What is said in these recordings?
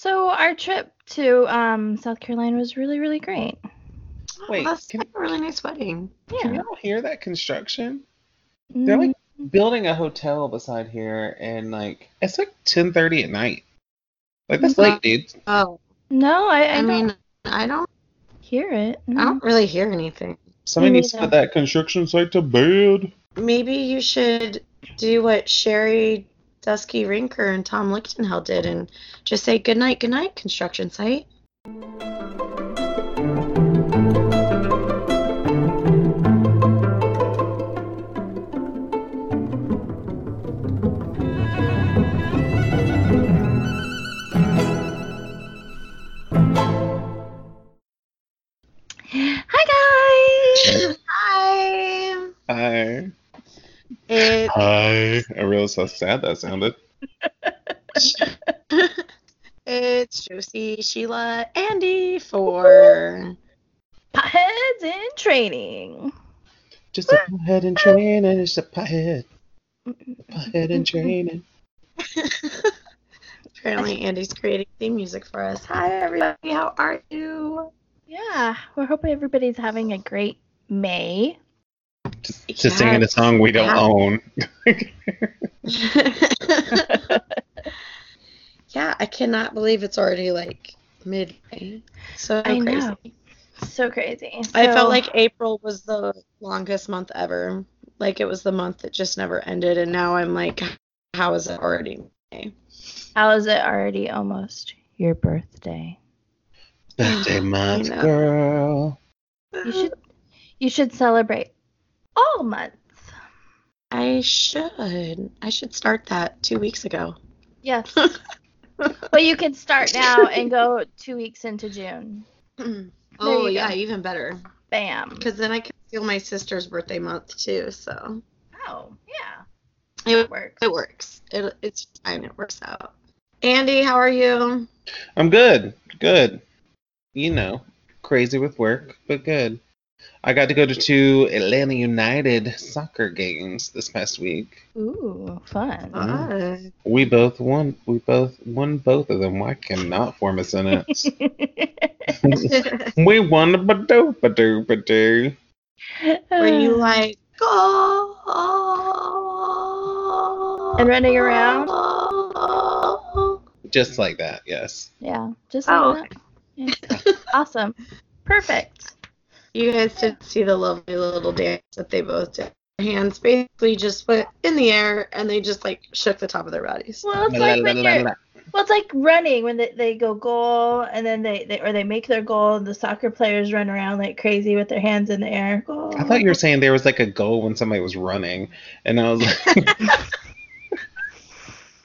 So our trip to um, South Carolina was really, really great. Wait, Oh, that's can- like a really nice wedding. Can Yeah. y'all hear that construction? They're like Mm, building a hotel beside here, and like it's like 10:30 at night. Like that's late, dude. Oh, no, I, I, I mean, I don't, hear it. I don't really hear anything. Somebody needs to put that construction site to bed. Maybe you should do what Sherri Duskey Rinker and Tom Lichtenheld did and just say good night, good night, construction site. Hi. I realized how sad that sounded. it's Josie, Sheila, Andy for Heads in training. Just a pothead in training. It's a pothead. Pothead in training. Apparently, Andy's creating theme music for us. Hi, everybody. How are you? Yeah, we're hoping everybody's having a great May. Just, just singing a song we don't Yeah. own. yeah, I cannot believe it's already like midway. So I crazy. know. So crazy. I felt like April was the longest month ever. Like it was the month that just never ended, and now I'm like, how is it already May? How is it already almost your birthday? Birthday month, girl. You should you should celebrate all months. I should. I should start that two weeks ago. Yes. but you can start now and go two weeks into June. Mm-hmm. oh yeah, go. even better. Bam. Because then I can feel my sister's birthday month too. So Oh, yeah. it, It works. it works. It, it's fine. It works out. Andy, how are you? I'm good. Good. You know, crazy with work, but good. I got to go to two Atlanta United soccer games this past week. Ooh, fun. Uh, We both won. We both won both of them. I cannot form a sentence. we won the badoo badoo badoo. were you like go And running around? Just like that, yes. Yeah, just Oh, like that. Yeah. awesome. Perfect. You guys did see the lovely little dance that they both did. Their hands basically just went in the air and they just like shook the top of their bodies. Well, it's like when la, la, you're, well, it's like running when they, they go goal and then they, they or they make their goal and the soccer players run around like crazy with their hands in the air. Goal. I thought you were saying there was like a goal when somebody was running, and I was like,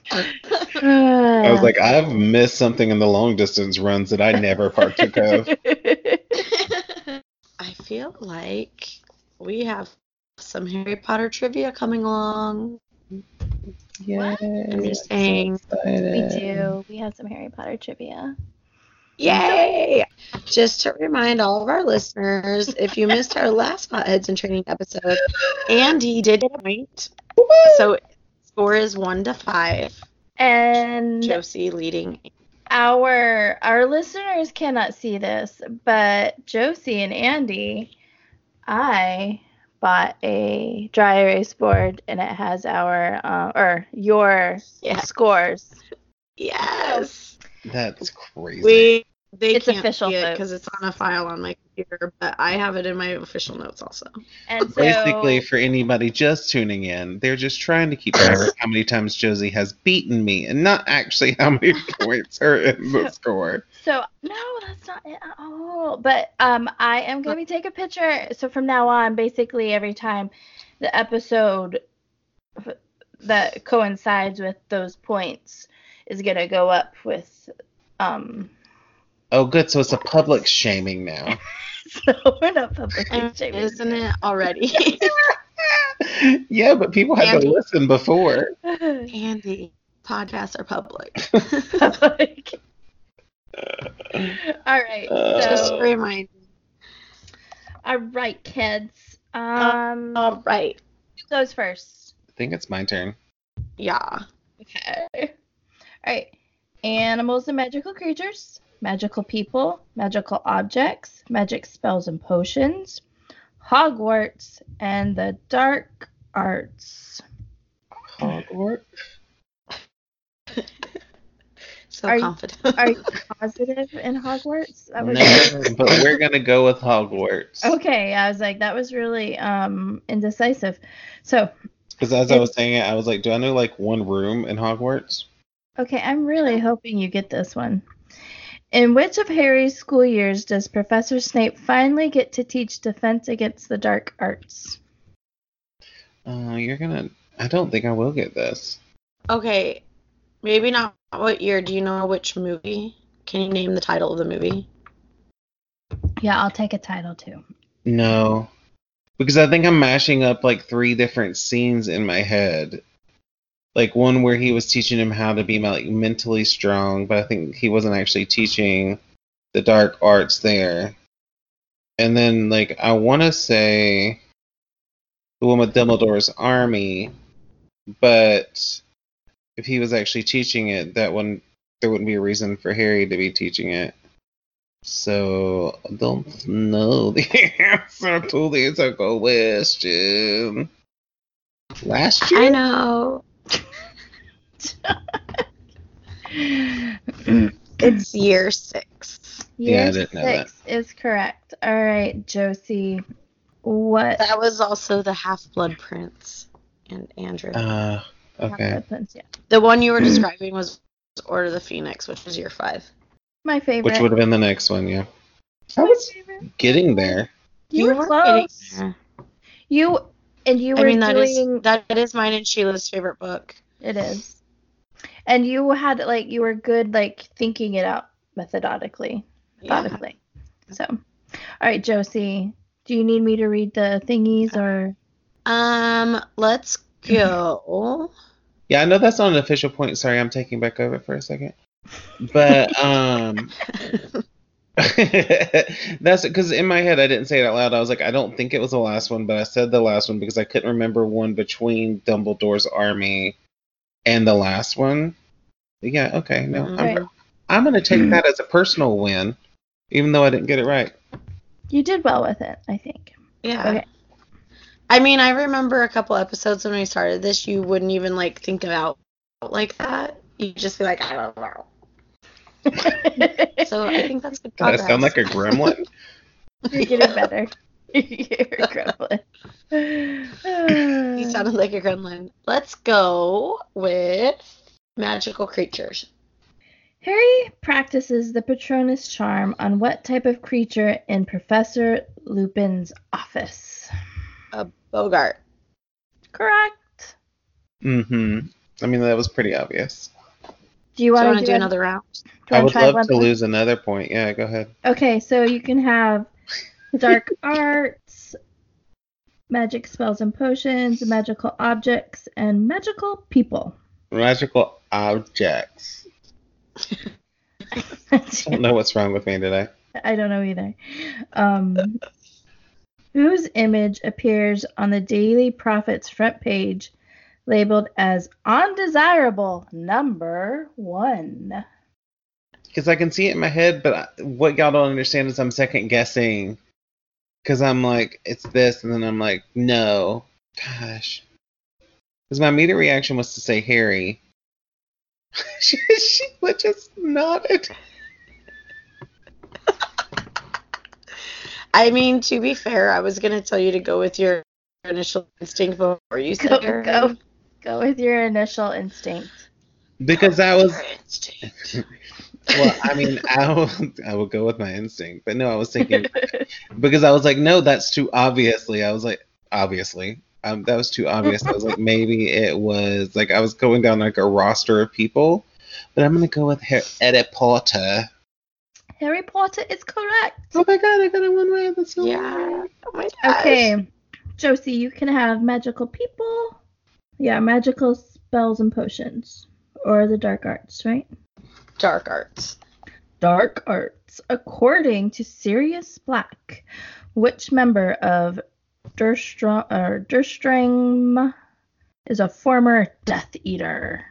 I was like, I've missed something in the long distance runs that I never partook of. I feel like we have some Harry Potter trivia coming along. Yeah, I'm just saying. we do. We have some Harry Potter trivia. Yay! Just to remind all of our listeners, if you missed our last Potheads in Training episode, Andy did get a point. So score is one to five. And Josie leading. Our our listeners cannot see this, but Josie and Andy, I bought a dry erase board and it has our uh, or your Yeah. scores. Yes. That's crazy. We they It's can't official see it because it's on a file on my computer, but I have it in my official notes also. And so Basically, for anybody just tuning in, they're just trying to keep track of how many times Josie has beaten me, and not actually how many points are in the score. So no, that's not it at all. But um, I am gonna take a picture. So from now on, basically every time the episode that coincides with those points is gonna go up with um. Oh, good. So it's a public shaming now. So we're not publicly And shaming. isn't it already? yeah, but people had Andy. to listen before. Andy, podcasts are public. Public. all right. Uh, Just So a reminder. all right, kids. Um, All right. who goes first? I think it's my turn. Yeah. Okay. All right. animals and magical creatures, magical people, magical objects, magic spells and potions, Hogwarts, and the dark arts. Hogwarts. So Are you- confident. Are you positive in Hogwarts? That was No, but we're gonna go with Hogwarts. okay. I was like, that was really um indecisive. So, Because as I was saying it, I was like, do I know like one room in Hogwarts? okay, I'm really hoping you get this one. In which of Harry's school years does Professor Snape finally get to teach defense against the dark arts? Oh, you're gonna. I don't think I will get this. okay, maybe not what year. Do you know which movie? Can you name the title of the movie? Yeah, I'll take a title too. No, because I think I'm mashing up like three different scenes in my head. Like one where he was teaching him how to be like mentally strong, but I think he wasn't actually teaching the dark arts there. And then like I want to say the one with Dumbledore's army, but if he was actually teaching it, that one there wouldn't be a reason for Harry to be teaching it. So I don't know the answer to this question. Last year? I know. It's year six. Yeah, I Year didn't know that. six is correct. All right, Josie. What? That was also the Half Blood Prince and Andrew. Uh, okay. Weapons, yeah. the one you were describing was Order of the Phoenix, which was year five. My favorite. Which would have been the next one, yeah. I My was favorite. getting there. You, were getting close. there. You and you I were mean, that is doing. that is mine and Sheila's favorite book. It is. And you had like you were good like thinking it out methodically. Yeah. Methodically. So, all right, Josie. Do you need me to read the thingies or? Um, let's go. Yeah, I know that's not an official point. Sorry, I'm taking back over for a second. But um that's because in my head I didn't say it out loud. I was like, I don't think it was the last one, but I said the last one because I couldn't remember one between Dumbledore's army and the last one. Yeah, okay, no, I'm, I'm gonna take that as a personal win, even though I didn't get it right. You did well with it, I think. Yeah. Okay. I mean, I remember a couple episodes when we started this, you wouldn't even like think about like that. You'd just be like, I don't know. So I think that's good Does progress. that sound like a gremlin? You're getting better. You're grumbling. You sounded like a gremlin. Let's go with magical creatures. Harry practices the Patronus charm on what type of creature in Professor Lupin's office? A Boggart. Correct. mm-hmm. I mean, that was pretty obvious. Do you want want to to do another round? I wanna would love to more? lose another point. Yeah, go ahead. Okay, so you can have dark arts, magic spells and potions, magical objects, and magical people. Magical objects. I don't know what's wrong with me today. I don't know either. Um, whose image appears on the Daily Prophet's front page labeled as undesirable number one? Because I can see it in my head, but I, what y'all don't understand is I'm second guessing. Because I'm like, it's this, and then I'm like, no. Gosh. Because my immediate reaction was to say Harry. she, she would just nodded. I mean, to be fair, I was gonna tell you to go with your initial instinct before you said Go, Harry. go, go with your initial instinct. Because that was. Your instinct. Well, I mean, I will, I will go with my instinct. But no, I was thinking. because I was like, no, that's too obviously. I was like, obviously, um, that was too obvious. I was like, maybe it was like I was going down like a roster of people, but I'm gonna go with Harry Harry Potter. Harry Potter is correct. Oh my god, I got it one way. That's so yeah. weird. Oh my gosh. Okay, Josie, you can have magical people. Yeah, magical spells and potions. Or the dark arts, right? Dark arts. Dark arts. According to Sirius Black, which member of Durstrom, or Durstring is a former Death Eater?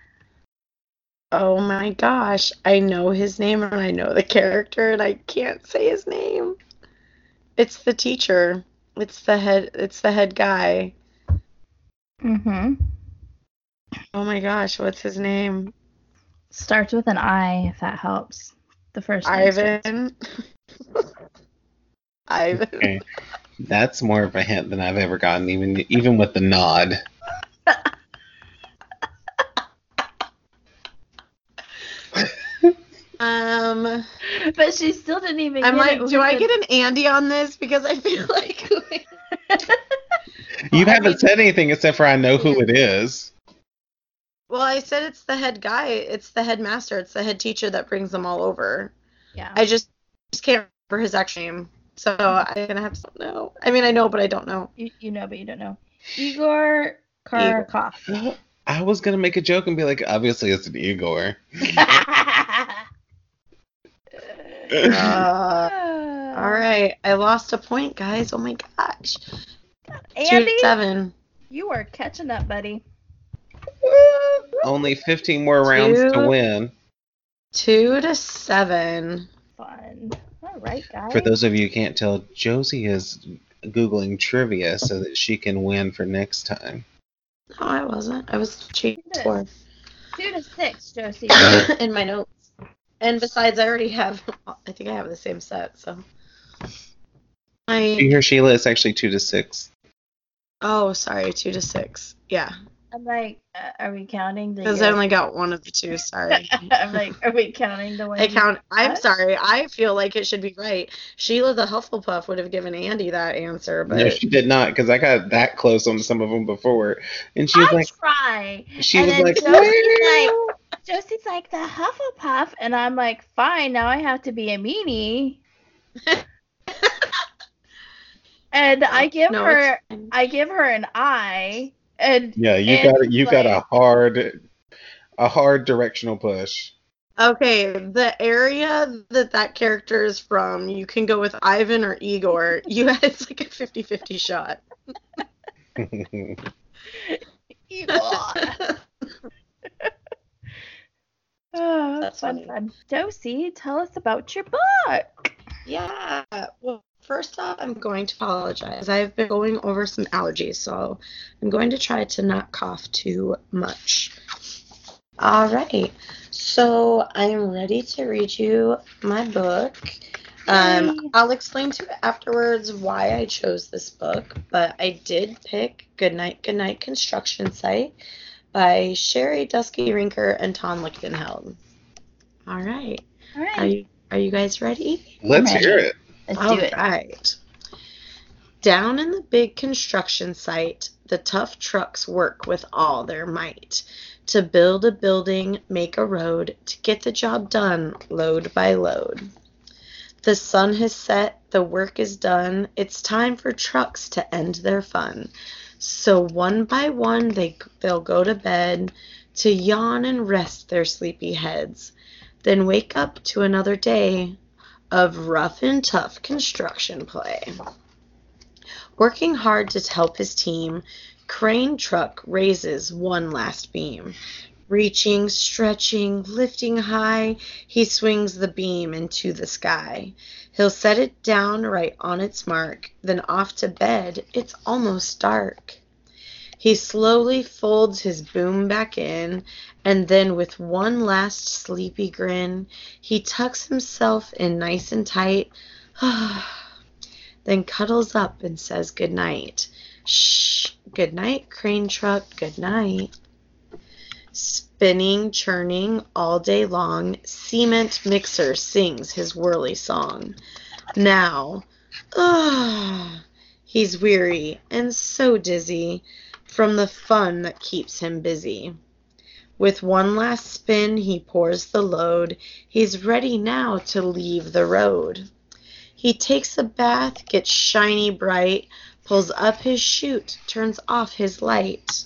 Oh my gosh, I know his name and I know the character and I can't say his name. It's the teacher. It's the head it's the head guy. Mm-hmm. Oh my gosh, what's his name? Starts with an I, if that helps. The first name starts- Ivan. Ivan. Okay. That's more of a hint than I've ever gotten, even even with the nod. Um But she still didn't even. I'm get like, it do I the- get an Andy on this? Because I feel like You haven't said anything except for I know who it is. Well, I said it's the head guy, it's the headmaster, it's the head teacher that brings them all over. Yeah. I just just can't remember his actual name. So I'm gonna have to know. I mean I know, but I don't know. You, you know, but you don't know. Igor Karkaroff. I was gonna make a joke and be like, obviously it's an Igor. Uh, all right. I lost a point, guys. Oh my gosh. Two Andy, to seven. you are catching up, buddy. Only 15 more rounds to win. Two to seven. Fun. All right, guys. For those of you who can't tell, Josie is googling trivia so that she can win for next time. No, I wasn't. I was cheating Yes. score two to six, Josie. in my notes. And besides, I already have. I think I have the same set. So. You I hear Sheila? It's actually two to six. oh sorry two to six yeah I'm like, uh, are we counting the? because I only got one of the two sorry I'm like, are we counting the one? I count. I'm What? sorry. I feel like it should be right. Sheila the Hufflepuff would have given Andy that answer, but No, she did not, because I got that close on some of them before, and she was I like, try. she and was like, Josie's like, Josie's like the Hufflepuff, and I'm like, fine. Now I have to be a meanie. and I give No, her. I give her an eye, and yeah, you and got you got a hard, a hard directional push. Okay, the area that that character is from, you can go with Ivan or Igor. You it's like a 50-50 shot. Eeyore. Oh, That's fun, funny. fun. Josie, tell us about your book. Yeah. Well, first off, I'm going to apologize. I've been going over some allergies, so I'm going to try to not cough too much. All right. So I'm ready to read you my book. Um, I'll explain to you afterwards why I chose this book, but I did pick Goodnight Goodnight Construction Site by Sherri Duskey Rinker and Tom Lichtenheld. All right. All Are you are you guys ready? Let's ready. hear it. Let's All do it. right. Down in the big construction site, the tough trucks work with all their might to build a building, make a road, to get the job done, load by load. The sun has set, the work is done, it's time for trucks to end their fun. So one by one they they'll go to bed to yawn and rest their sleepy heads, then wake up to another day of rough and tough construction play. Working hard to help his team, Crane Truck raises one last beam. Reaching, stretching, lifting high, he swings the beam into the sky. He'll set it down right on its mark, then off to bed. It's almost dark. He slowly folds his boom back in, and then with one last sleepy grin, he tucks himself in nice and tight, then cuddles up and says good night. Shh, good night, crane truck, good night. Spinning, churning all day long, cement mixer sings his whirly song. Now, ah, he's weary and so dizzy from the fun that keeps him busy. With one last spin, he pours the load. He's ready now to leave the road. He takes a bath, gets shiny bright, pulls up his chute, turns off his light.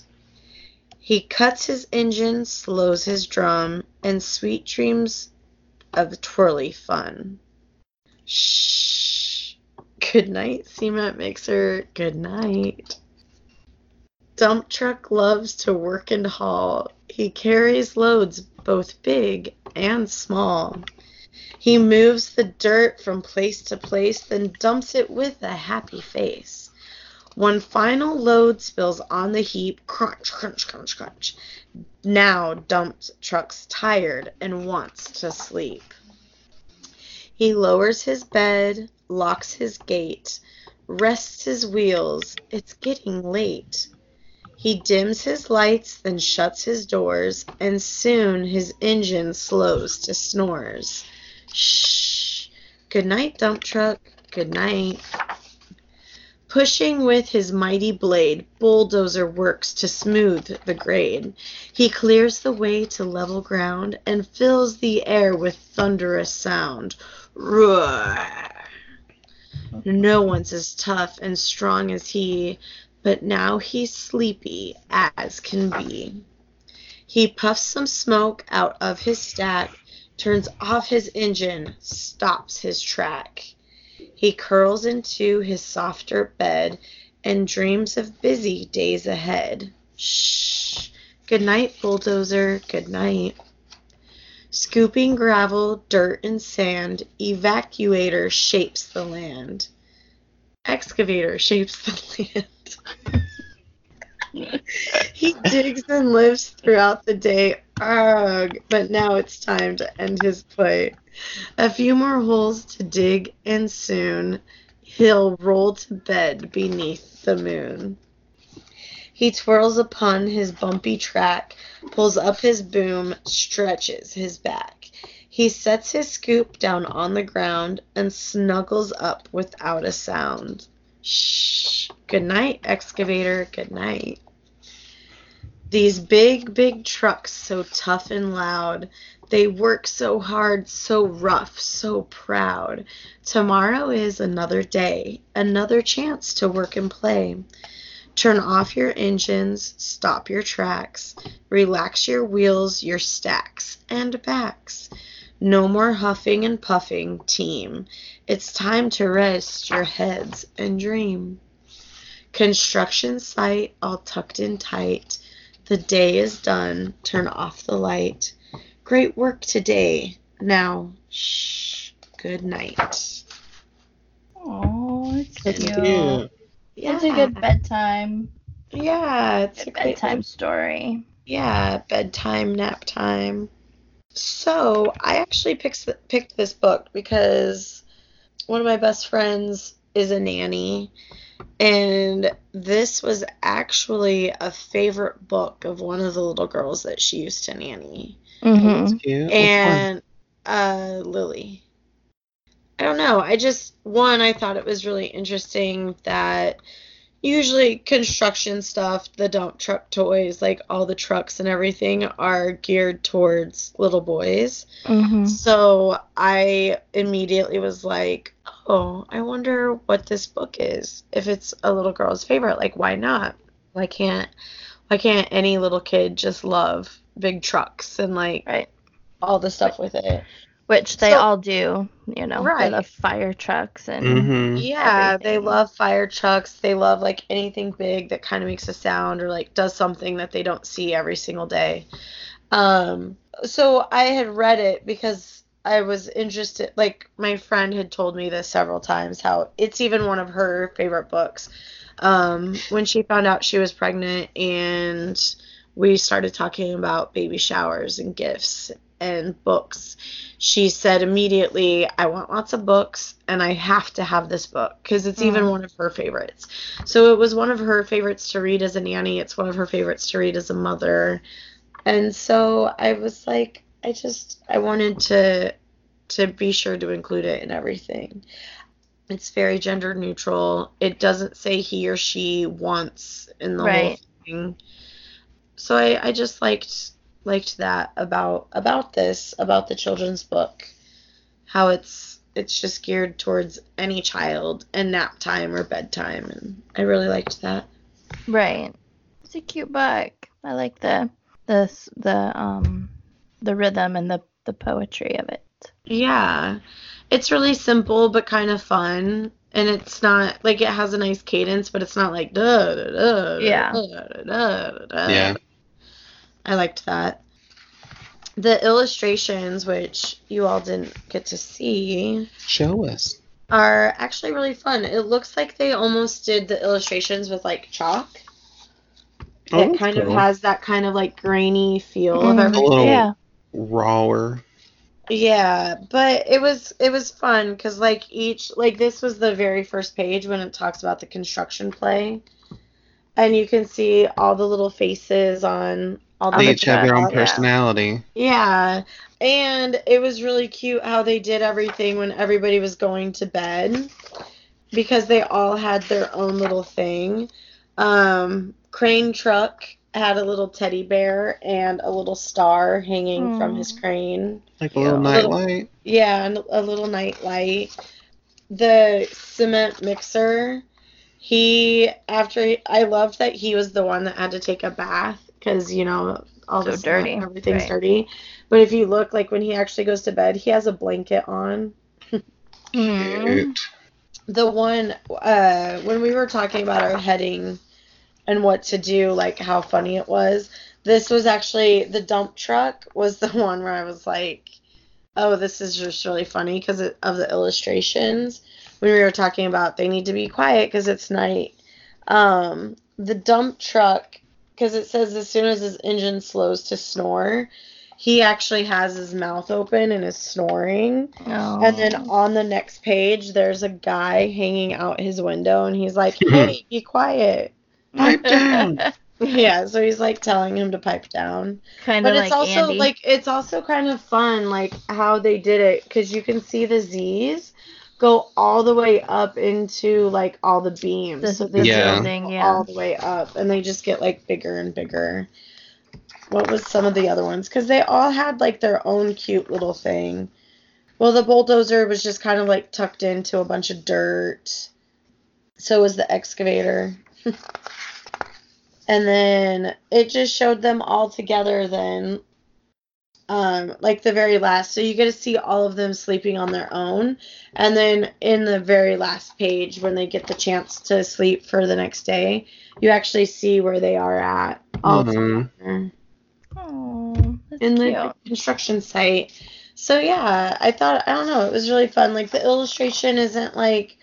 He cuts his engine, slows his drum, and sweet dreams of twirly fun. Shh. Good night, cement mixer. Good night. Dump truck loves to work and haul. He carries loads both big and small. He moves the dirt from place to place, then dumps it with a happy face. One final load spills on the heap, crunch, crunch, crunch, crunch. Now dump truck's tired and wants to sleep. He lowers his bed, locks his gate, rests his wheels. It's getting late. He dims his lights, then shuts his doors, and soon his engine slows to snores. Shh. Good night, dump truck. Good night. Pushing with his mighty blade, Bulldozer works to smooth the grade. He clears the way to level ground and fills the air with thunderous sound. Roar! No one's as tough and strong as he, but now he's sleepy as can be. He puffs some smoke out of his stack, turns off his engine, stops his track. He curls into his softer bed and dreams of busy days ahead. Shh. Good night, bulldozer. Good night. Scooping gravel, dirt, and sand, evacuator shapes the land. Excavator shapes the land. He digs and lives throughout the day. Ugh, but now it's time to end his play. A few more holes to dig, and soon he'll roll to bed beneath the moon. He twirls upon his bumpy track, pulls up his boom, stretches his back. He sets his scoop down on the ground and snuggles up without a sound. Shh. Good night, excavator. Good night. These big, big trucks, so tough and loud, they work so hard, so rough, so proud. Tomorrow is another day, another chance to work and play. Turn off your engines, stop your tracks, relax your wheels, your stacks, and backs. No more huffing and puffing, team. It's time to rest your heads and dream. Construction site all tucked in tight. The day is done. Turn off the light. Great work today. Now, shh. Good night. Oh, it's It's cute. cute. Yeah. It's a good bedtime. Yeah, it's a Good great bedtime story. Yeah, bedtime, nap time. So I actually picked picked this book because one of my best friends is a nanny, and this was actually a favorite book of one of the little girls that she used to nanny, Mm-hmm. That's cute. Which one? and uh, Lily. I don't know. I just one I thought it was really interesting that usually construction stuff, the dump truck toys, like all the trucks and everything are geared towards little boys. Mm-hmm. So I immediately was like, "Oh, I wonder what this book is. If it's a little girl's favorite, like why not? Why can't why can't any little kid just love big trucks and like Right. all the stuff with it?" Which they So- all do, you know. Right. They love fire trucks and Mhm. Yeah, they love fire trucks. They love like anything big that kind of makes a sound or like does something that they don't see every single day. Um, so I had read it because I was interested. Like my friend had told me this several times how it's even one of her favorite books. Um, when she found out she was pregnant and we started talking about baby showers and gifts and books she said immediately, I want lots of books and I have to have this book because it's even Mm. one of her favorites. So it was one of her favorites to read as a nanny. It's one of her favorites to read as a mother. And so I was like, I just, I wanted to, to be sure to include it in everything. It's very gender neutral. It doesn't say he or she wants in the whole thing. So I, I just liked liked that about about this about the children's book how it's it's just geared towards any child and nap time or bedtime and i really liked that Right. It's a cute book. I like the the the um the rhythm and the the poetry of it. yeah it's really simple but kind of fun and it's not like it has a nice cadence, but it's not like da da da. Yeah. Da, da, da, da, da. Yeah. I liked that. The illustrations, which you all didn't get to see, Show us. are actually really fun. It looks like they almost did the illustrations with like chalk. Oh, it that's kind of has that kind of like grainy feel Mm, a everything. little Yeah. rawer. Yeah, but it was it was fun because like each like this was the very first page when it talks about the construction play, and you can see all the little faces on all They the each have their own chat, yeah. personality. Yeah, and it was really cute how they did everything when everybody was going to bed because they all had their own little thing. Um, Crane Truck had a little teddy bear and a little star hanging from his crane. Like a little Yeah. nightlight. Yeah, and a little night light. The cement mixer, he after he, I loved that he was the one that had to take a bath because you know all So the cement, dirty, everything's right. dirty. But if you look, like when he actually goes to bed, he has a blanket on. Mm. The one uh, when we were talking about our heading and what to do, like how funny it was. This was actually the dump truck was the one where I was like, oh, this is just really funny because of the illustrations. When we were talking about they need to be quiet because it's night. Um, the dump truck, because it says as soon as his engine slows to snore, he actually has his mouth open and is snoring. Oh. And then oh. on the next page, there's a guy hanging out his window, and he's like, "Hey, be quiet." Pipe down. Yeah, so he's like telling him to pipe down. kind of. But it's like also Andy. like it's also kind of fun, like how they did it, because you can see the Z's go all the way up into like all the beams. the, so the Yeah. building, yeah. all the way up, and they just get like bigger and bigger. What was some of the other ones? Because they all had like their own cute little thing. Well, the bulldozer was just kind of like tucked into a bunch of dirt. So was the excavator. and then it just showed them all together then. Um, like the very last. So you get to see all of them sleeping on their own. And then in the very last page, when they get the chance to sleep for the next day, you actually see where they are at all Mhm. together Oh, that's in the cute. construction site. So yeah, I thought I don't know, it was really fun. Like the illustration isn't like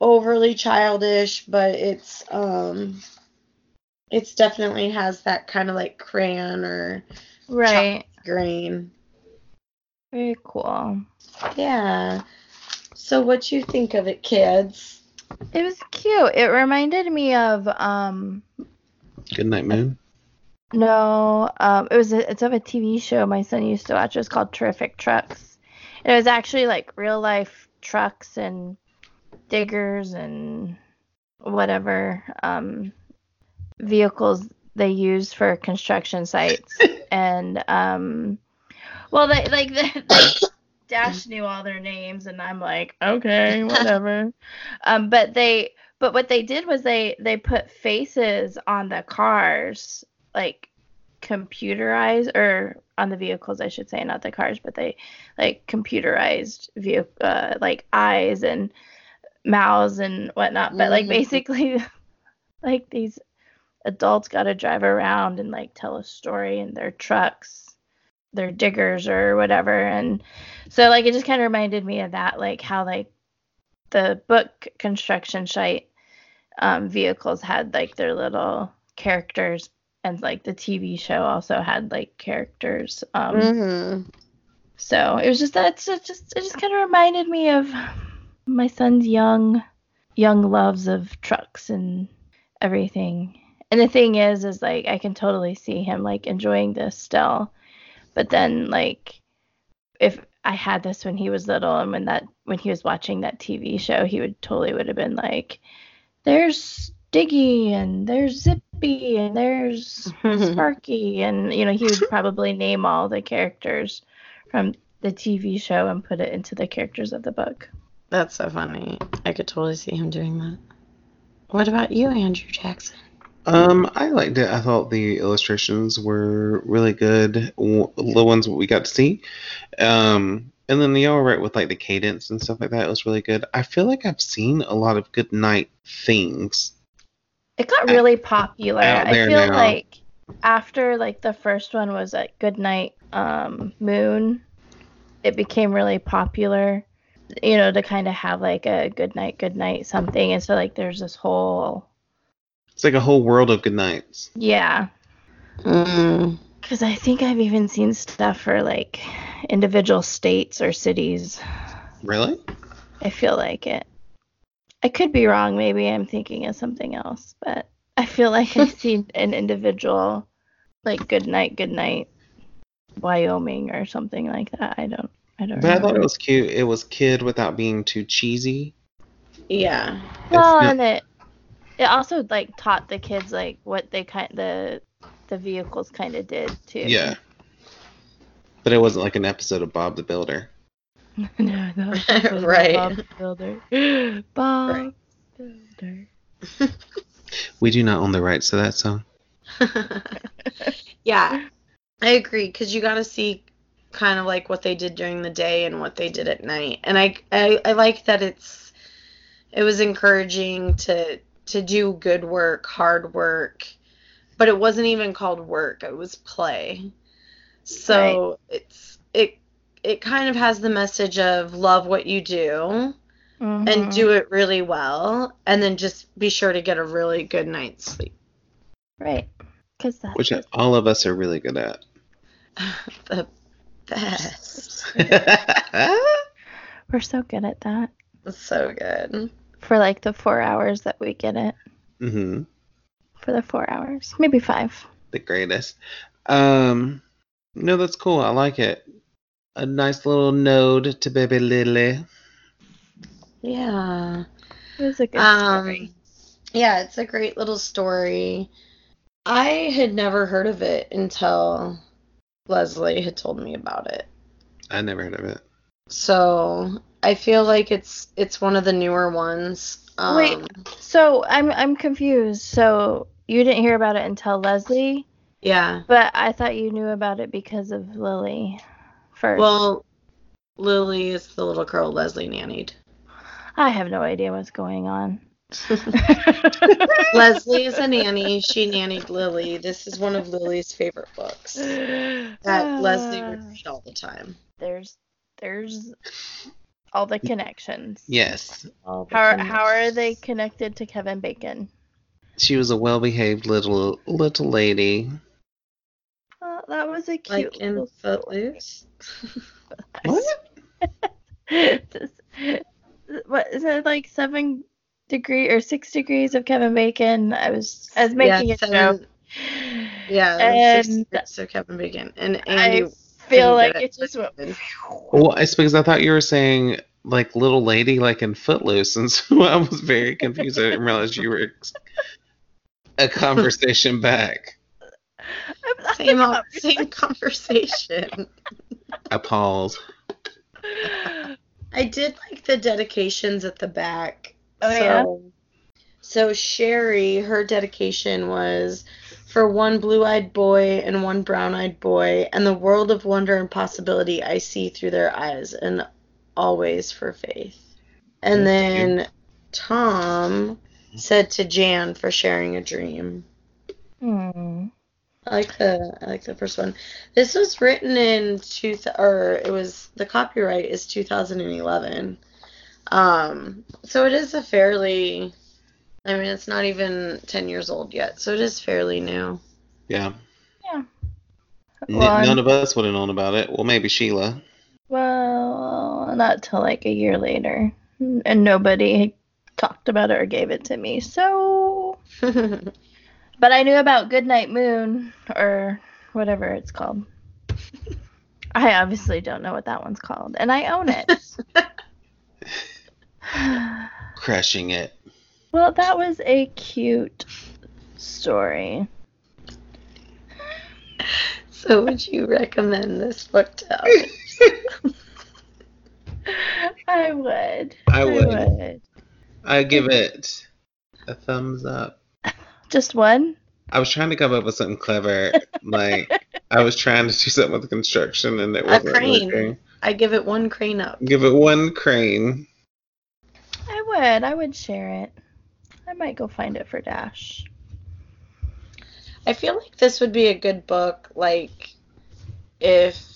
overly childish, but it's um it's definitely has that kind of like crayon or Right. Grain. Very cool. Yeah. So what you think of it, kids? It was cute. It reminded me of um Good night, Moon. no, um it was a, it's of a TV show my son used to watch. It was called Terrific Trucks. It was actually like real life trucks and diggers and whatever um vehicles they use for construction sites and um well they like they, they dash knew all their names and i'm like okay whatever um but they but what they did was they they put faces on the cars like computerized or on the vehicles i should say not the cars but they like computerized view uh, like eyes and mouths and whatnot but like Mhm. basically like these adults got to drive around and like tell a story in their trucks their diggers or whatever and so like it just kind of reminded me of that like how like the book construction site um, vehicles had like their little characters and like the tv show also had like characters um, Mm-hmm. so it was just that just just- it just kind of reminded me of my son's young young loves of trucks and everything. And the thing is is like I can totally see him like enjoying this still. But then like if I had this when he was little and when that when he was watching that TV show, he would totally would have been like there's Diggy and there's Zippy and there's Sparky and you know he would probably name all the characters from the TV show and put it into the characters of the book. That's so funny. I could totally see him doing that. What about you, Andrew Jackson? Um, I liked it. I thought the illustrations were really good. The ones we got to see. Um, And then y'all were right with like the cadence and stuff like that. It was really good. I feel like I've seen a lot of good night things. It got really popular. Out I feel now. like after like the first one was at Goodnight um, Moon, it became really popular. You know, to kind of have like a good night, good night something. And so like there's this whole It's like a whole world of good nights. yeah. Mm. Because I think I've even seen stuff for like individual states or cities. Really? I feel like it. I could be wrong. Maybe I'm thinking of something else, but I feel like I've seen an individual, like good night, good night, Wyoming or something like that. I don't. I don't But I thought it was cute. It was kid without being too cheesy. Yeah. well, not- and it it also like taught the kids like what they kind the the vehicles kind of did too. Yeah. But it wasn't like an episode of Bob the Builder. no, no. Right. Bob the Builder. Bob Right. Builder. We do not own the rights to that song. yeah, I agree because you got to see kind of like what they did during the day and what they did at night, and I, I I like that it's it was encouraging to to do good work, hard work, but it wasn't even called work; it was play. So it's it it kind of has the message of love what you do and Mhm. do it really well, and then just be sure to get a really good night's sleep. right. Because that Which all of us are really good at. the best. we're so good at that. So good. For like the four hours that we get it. hmm For the four hours. Maybe five. The greatest. Um, no, that's cool. I like it. A nice little node to baby Lily. Yeah. It was a good Um, story. yeah, it's a great little story. I had never heard of it until Leslie had told me about it. I never heard of it. So I feel like it's it's one of the newer ones. Um, Wait. So I'm I'm confused. So you didn't hear about it until Leslie, Yeah. but I thought you knew about it because of Lily first. Well, Lily is the little girl Leslie nannied. I have no idea what's going on. Leslie is a nanny. She nannied Lily. This is one of Lily's favorite books that Leslie Uh, would read all the time. There's there's all the connections. Yes. The How are, how are they connected to Kevin Bacon? She was a well behaved little little lady. Oh, that was a cute like in little Footloose? What? Just- what is it like seven degree or six degrees of Kevin Bacon? I was I was making yeah, a seven- joke. Yeah, And and so Kevin Bacon and I Andy. Feel like get it it, just but went. did. Well, it's because I thought you were saying like little lady, like in Footloose, and so I was very confused. I didn't realize you were a conversation back. Same op- same conversation. I paused. I did like the dedications at the back. Oh, so, yeah? So Sherri, her dedication was for one blue-eyed boy and one brown-eyed boy, and the world of wonder and possibility I see through their eyes, and always for faith. And then Tom said to Jan for sharing a dream. Hmm. I like the I like the first one. This was written in two th- or it was the copyright is 2011. Um, so it is a fairly I mean it's not even 10 years old yet, so it is fairly new. Yeah. N- Well, none of us would have known about it. Well, maybe Sheila. well, not till like a year later, and nobody talked about it or gave it to me. So, but I knew about Goodnight Moon or whatever it's called. I obviously don't know what that one's called, and I own it. Crushing it. Well, that was a cute story. so would you recommend this book to others? I would. I would. would. I give it a thumbs up. Just one? I was trying to come up with something clever. like I was trying to do something with construction and it wasn't a crane. working. I give it one crane up. Give it one crane. I would. I would share it. I might go find it for Dash. I feel like this would be a good book, like if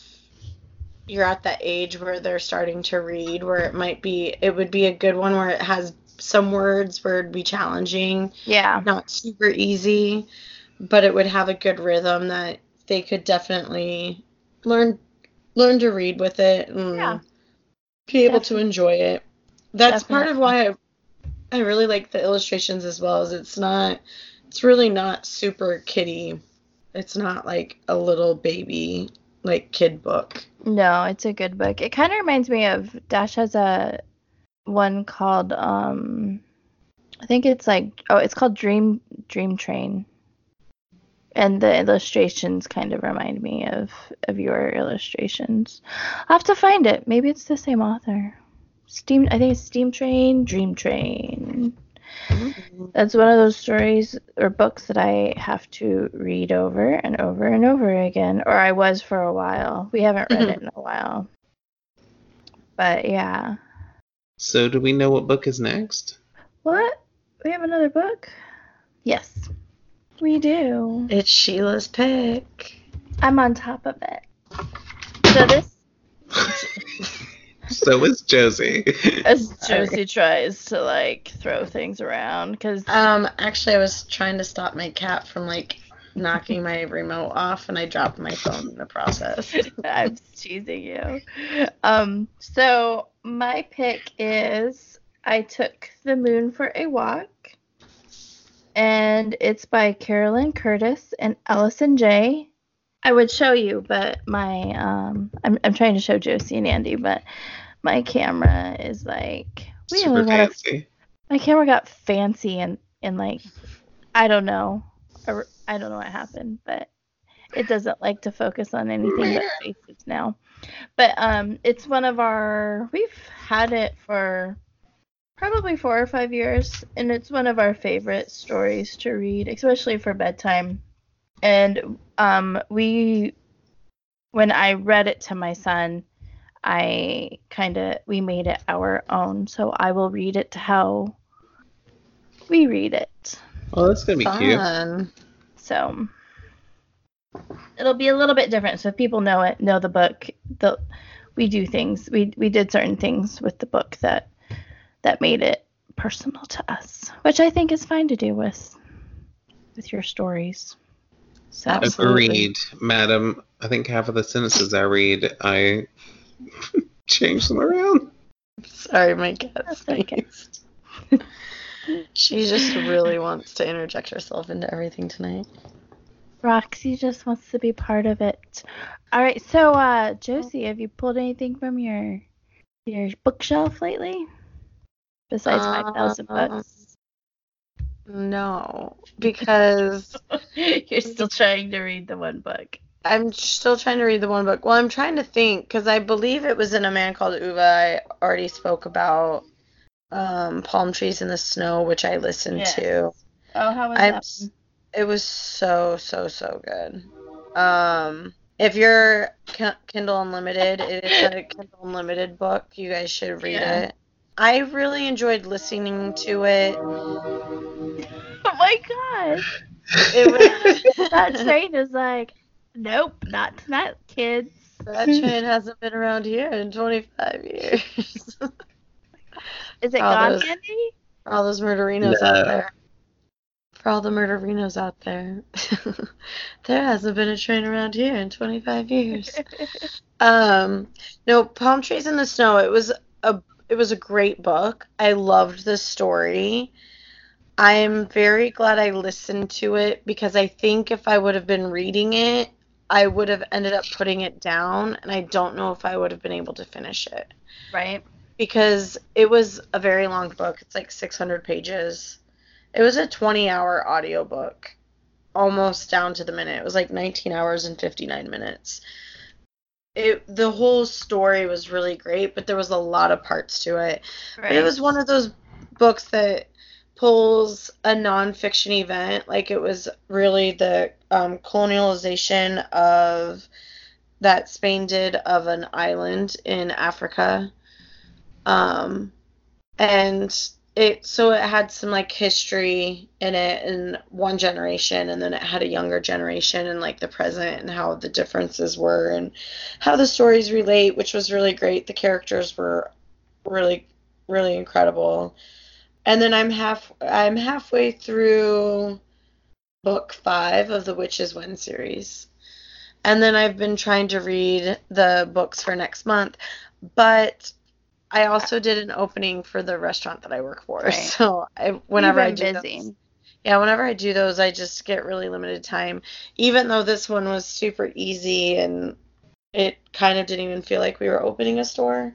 you're at that age where they're starting to read, where it might be, it would be a good one where it has some words where it'd be challenging, Yeah. not super easy, but it would have a good rhythm that they could definitely learn learn to read with it and Yeah. be able to enjoy it. That's part of why I I really like the illustrations as well as it's not it's really not super kiddie. It's not like a little baby like kid book. No, it's a good book. It kind of reminds me of Dash has a one called um I think it's like oh, it's called Dream Dream Train. And the illustrations kind of remind me of of your illustrations. I'll have to find it. Maybe it's the same author. Steam I think it's Steam Train, Dream Train. Mm-hmm. That's one of those stories or books that I have to read over and over and over again, or I was for a while. We haven't read it mm-hmm. in a while. But yeah. So, do we know what book is next? What? We have another book? Yes. We do. It's Sheila's pick. I'm on top of it. So this so is Josie. as Josie tries to like throw things around because Um actually I was trying to stop my cat from like knocking my remote off and I dropped my phone in the process. I'm teasing you. Um, so my pick is I took the moon for a walk, and it's by Carolyn Curtis and Alison Jay. I would show you, but my um, I'm I'm trying to show Josie and Andy, but my camera is like we Super only got a fancy. my camera got fancy and and like I don't know or I don't know what happened, but it doesn't like to focus on anything but faces now. But um, it's one of our we've had it for probably four or five years, and it's one of our favorite stories to read, especially for bedtime. And um, we when I read it to my son, I kind of we made it our own. So I will read it to how we read it. Oh, that's gonna be cute. So it'll be a little bit different. So if people know it, know the book, the we do things. We we did certain things with the book that that made it personal to us, which I think is fine to do with with your stories. So Absolutely. Agreed, madam. I think half of the sentences I read, I change them around. Sorry, my cat's That's okay. she just really wants to interject herself into everything tonight. Roxy just wants to be part of it. All right, so uh, Josie, have you pulled anything from your your bookshelf lately? Besides five thousand Um, books. No, because You're still trying to read the one book. I'm still trying to read the one book. Well, I'm trying to think because I believe it was in A Man Called Ove. I already spoke about um, Palm Trees in the Snow, which I listened Yes. to. Oh, how was I'm that? It was so so so good. Um, if you're Ki- Kindle Unlimited, it is a Kindle Unlimited book. You guys should read Yeah. it. I really enjoyed listening to it. Oh my god. It was that train is like, nope, not tonight, kids. that train hasn't been around here in 25 years. Is it all gone, those- Andy? For all those murderinos No. out there. For all the murderinos out there. there hasn't been a train around here in 25 years. Um, no, Palm Trees in the Snow. It was a it was a great book. I loved the story. I'm very glad I listened to it because I think if I would have been reading it, I would have ended up putting it down, and I don't know if I would have been able to finish it right. because it was a very long book. It's like 600 pages. It was a 20 hour audiobook, almost down to the minute. It was like 19 hours and 59 minutes. It the whole story was really great, but there was a lot of parts to it. Right. But it was one of those books that pulls a nonfiction event. Like it was really the um, colonialization of that Spain did of an island in Africa. Um, and it so it had some like history in it in one generation and then it had a younger generation and like the present and how the differences were and how the stories relate which was really great the characters were really really incredible and then i'm half i'm halfway through book five of the witches win series and then i've been trying to read the books for next month but I also did an opening for the restaurant that I work for. Right. So I, whenever I do busy. those, yeah, whenever I do those, I just get really limited time. Even though this one was super easy and it kind of didn't even feel like we were opening a store.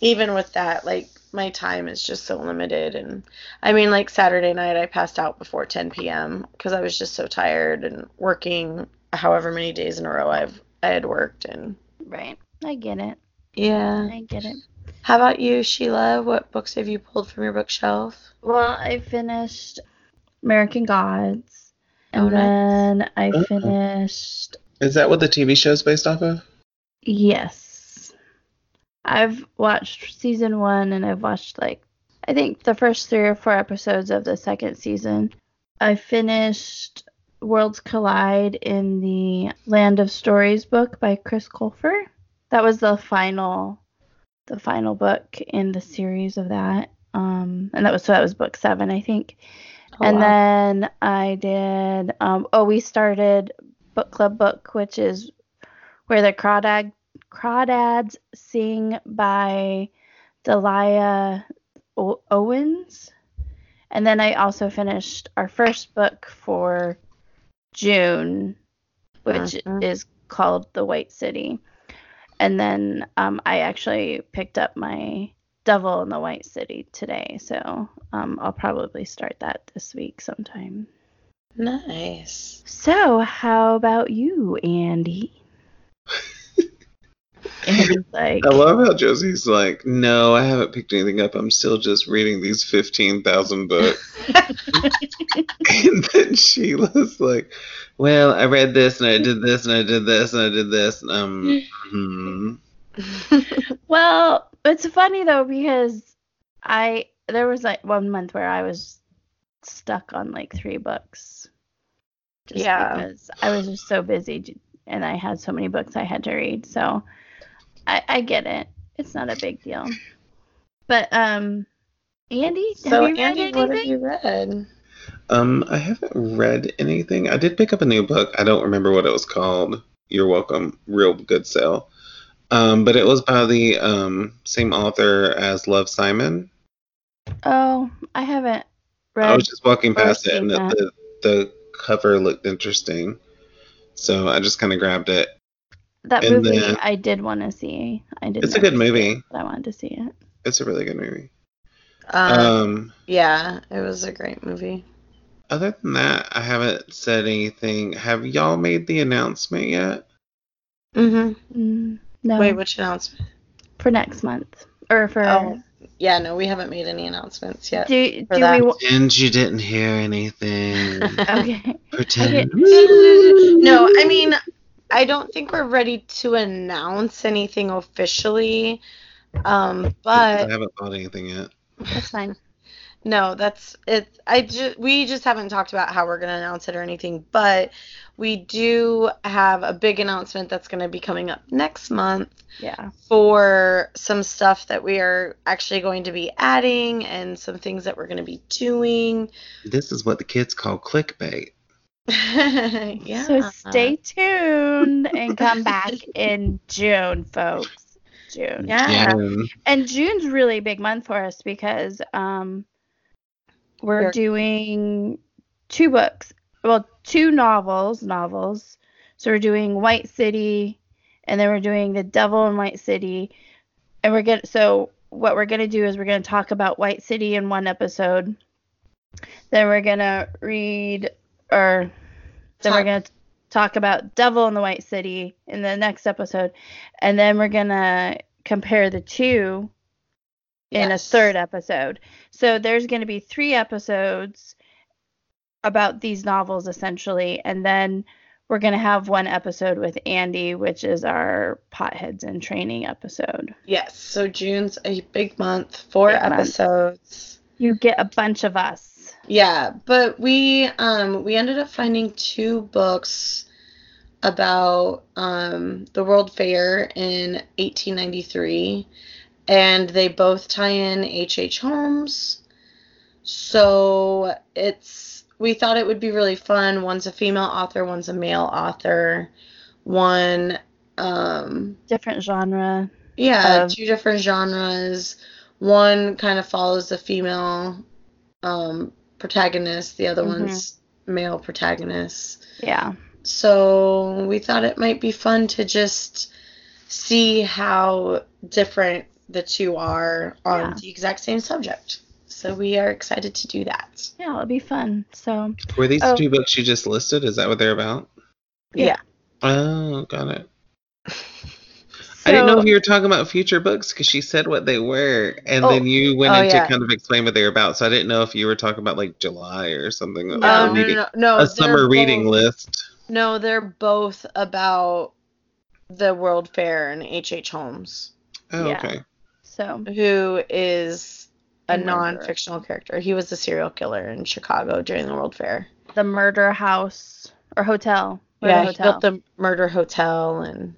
Even with that, like my time is just so limited. And I mean, like Saturday night, I passed out before 10 p.m. because I was just so tired and working however many days in a row I've I had worked. And Right. I get it. yeah. I get it. How about you, Sheila? What books have you pulled from your bookshelf? Well, I finished American Gods. And Oh, nice. then I Oh. finished Is that what the TV show is based off of? Yes. I've watched season one and I've watched like I think the first three or four episodes of the second season. I finished Worlds Collide in the Land of Stories book by Chris Colfer. That was the final the final book in the series of that. Um and that was so that was book seven, I think. Oh, and wow. then I did um oh we started book club book which is where the crawdad crawdads sing by Delia o- Owens and then I also finished our first book for June which Mhm. is called The White City and then um, I actually picked up my Devil in the White City today, so um, I'll probably start that this week sometime. nice. So, how about you, Andy? Andy's like, I love how Josie's like, no, I haven't picked anything up. I'm still just reading these 15,000 books. and then Sheila's like, well, I read this and I did this and I did this and I did this. And um, hmm. well, it's funny though because I there was like one month where I was stuck on like three books. Just Yeah. because I was just so busy and I had so many books I had to read. So I, I get it. It's not a big deal. But um Andy, so, have you read Andy, what have you read? Um, I haven't read anything. I did pick up a new book. I don't remember what it was called. You're welcome. Real good sale. Um, but it was by the um same author as Love Simon. Oh, I haven't read. I was just walking past it and the, the the cover looked interesting, so I just kind of grabbed it. That and movie then- I did want to see. I did. It's a good movie. But I wanted to see it. It's a really good movie. Um, Um, yeah, it was a great movie. other than that, I haven't said anything. Have y'all made the announcement yet? Mm-hmm. Mm, no, Wait, which announcement? for next month or for. Oh, yeah, no, we haven't made any announcements yet. Do for do that. we? wa- And you didn't hear anything. Okay. Pretend. no, I mean, I don't think we're ready to announce anything officially. Um, but I haven't thought anything yet. That's fine. no, that's it. I just we just haven't talked about how we're gonna announce it or anything. But we do have a big announcement that's gonna be coming up next month Yeah. for some stuff that we are actually going to be adding and some things that we're going to be doing. This is what the kids call clickbait. Yeah. So stay tuned and come back in June, folks. June. Yeah. Um, And June's really a big month for us because um we're We're- doing two books. Well, two novels, novels. So we're doing White City and then we're doing The Devil in White City. And we're going to so what we're going to do is we're going to talk about White City in one episode. Then we're going to read or then we're going to talk about Devil in the White City in the next episode. And then we're going to compare the two in a third episode. So there's going to be three episodes about these novels essentially, and then we're gonna have one episode with Andy, which is our potheads in training episode. Yes. So June's a big month, four Big month. episodes. You get a bunch of us. Yeah, but we um we ended up finding two books about um the World Fair in 1893 and they both tie in H.H. H. Holmes. So it's we thought it would be really fun. One's a female author, one's a male author. One um Different genre. yeah, Of- two different genres. One kind of follows the female um, protagonist, the other Mhm. one's male protagonist. Yeah. So we thought it might be fun to just see how different the two are on Yeah. the exact same subject. So we are excited to do that. Yeah, it'll be fun. So Were these Oh. two books you just listed? Is that what they're about? Yeah. Oh, got it. I didn't know if you were talking about future books because she said what they were, and Oh. then you went Oh, into yeah. kind of explain what they were about. So I didn't know if you were talking about like July or something. No. a Oh, no, no, no, no. a they're summer reading list. No, they're both about the World Fair and H.H. H. Holmes, Oh, Yeah. okay. So who is a A non-fictional character. He was a serial killer in Chicago during the World Fair. the murder house or hotel. Murder yeah, he built the murder hotel and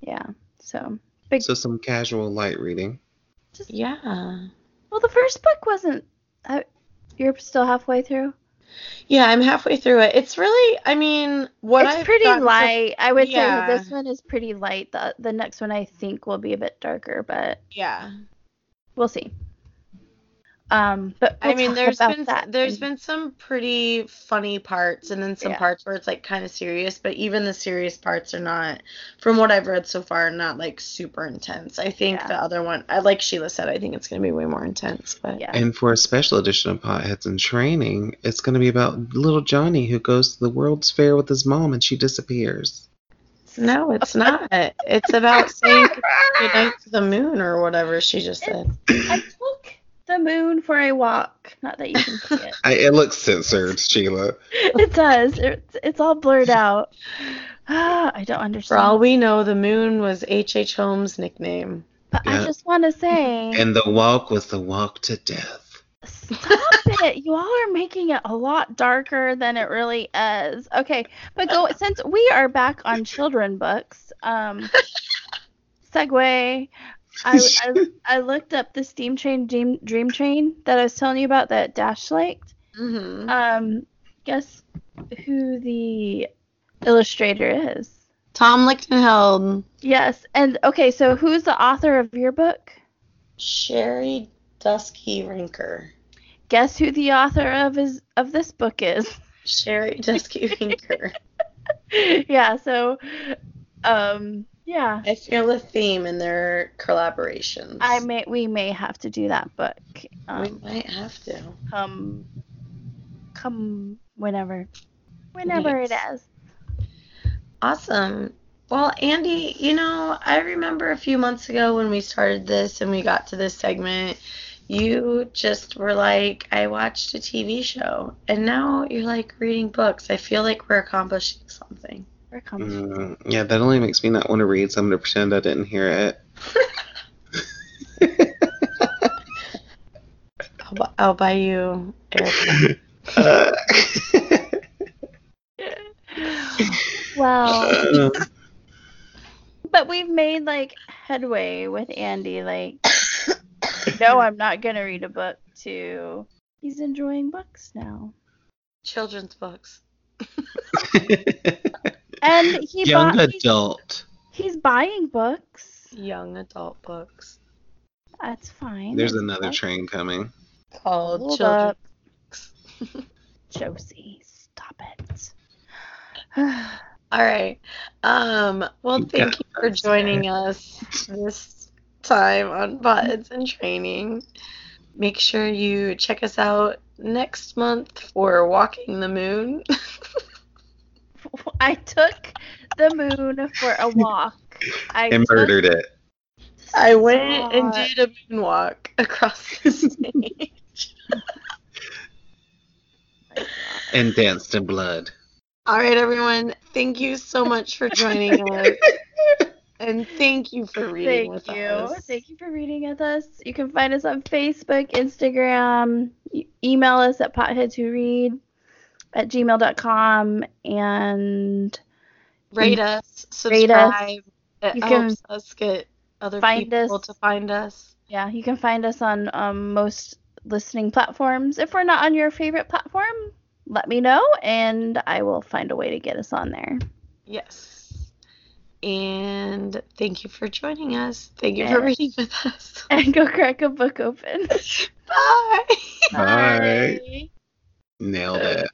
yeah. So big. So some casual light reading. just, yeah. well, the first book wasn't. Uh, you're still halfway through. Yeah, I'm halfway through it. It's really, I mean, what it's I've pretty gotten so- light. I would Yeah. say this one is pretty light. The the next one I think will be a bit darker, but yeah. we'll see. Um, but I we'll mean, there's been that there's in- been some pretty funny parts, and then some Yeah. parts where it's like kind of serious. But even the serious parts are not, from what I've read so far, not like super intense. I think Yeah. the other one, I like Sheila said, I think it's gonna be way more intense. But yeah. And for a special edition of Potheads in Training, it's going to be about little Johnny who goes to the World's Fair with his mom and she disappears. no, it's not. It's about saying goodnight to the moon or whatever she just said. I took the moon for a walk. Not that you can see it. I, it looks censored, Sheila. it does. It's, it's all blurred out. Ah, I don't understand. For understand. all we know, the moon was H.H. H. Holmes' nickname. but I just want to say, And the walk was the walk to death. stop it. You all are making it a lot darker than it really is. Okay, but go since we are back on children books. Um, segue. I, I, I looked up the steam train dream, dream train that I was telling you about that Dash liked. Mm-hmm. Um, guess who the illustrator is? Tom Lichtenheld. Yes, and okay, so who's the author of your book? Sherri Duskey Rinker. Guess who the author of is of this book is? Sherri Duskey Rinker. yeah, so um yeah. I feel a theme in their collaborations. I may we may have to do that book. we Um might have to. come come whenever. Whenever it Yes. is. Awesome. Well, Andy, you know, I remember a few months ago when we started this and we got to this segment, you just were like, I watched a TV show. And now you're like reading books. I feel like we're accomplishing something. We're coming. Mm, yeah, that only makes me not want to read, so I'm going to pretend I didn't hear it. I'll, bu- I'll buy you airplane. Uh, Well, but we've made like headway with Andy. Like, no, I'm not gonna read a book. To he's enjoying books now, Children's books. And he Young bought, he's, adult. he's buying books. Young adult books. That's fine. There's That's another fine. train coming. Called Hold Children's up. Josie, stop it. All right. Um, well, Yeah, thank you for that's joining us this time on Buds and Training. Make sure you check us out next month for Walking the Moon. I took the moon for a walk. I And murdered it. I went and did a moonwalk across the stage. And danced in blood. All right, everyone. Thank you so much for joining us. And thank you for reading Thank with you. us. Thank you for reading with us. You can find us on Facebook, Instagram, e- email us at potheadswhoread at gmail.com and Rate us, Rate us. subscribe. It You can helps us get other find people us- to find us. yeah, you can find us on um, most listening platforms. If we're not on your favorite platform, let me know and I will find a way to get us on there. Yes. And thank you for joining us. Thank you for reading with us. And go crack a book open. Bye. Bye. Nailed it.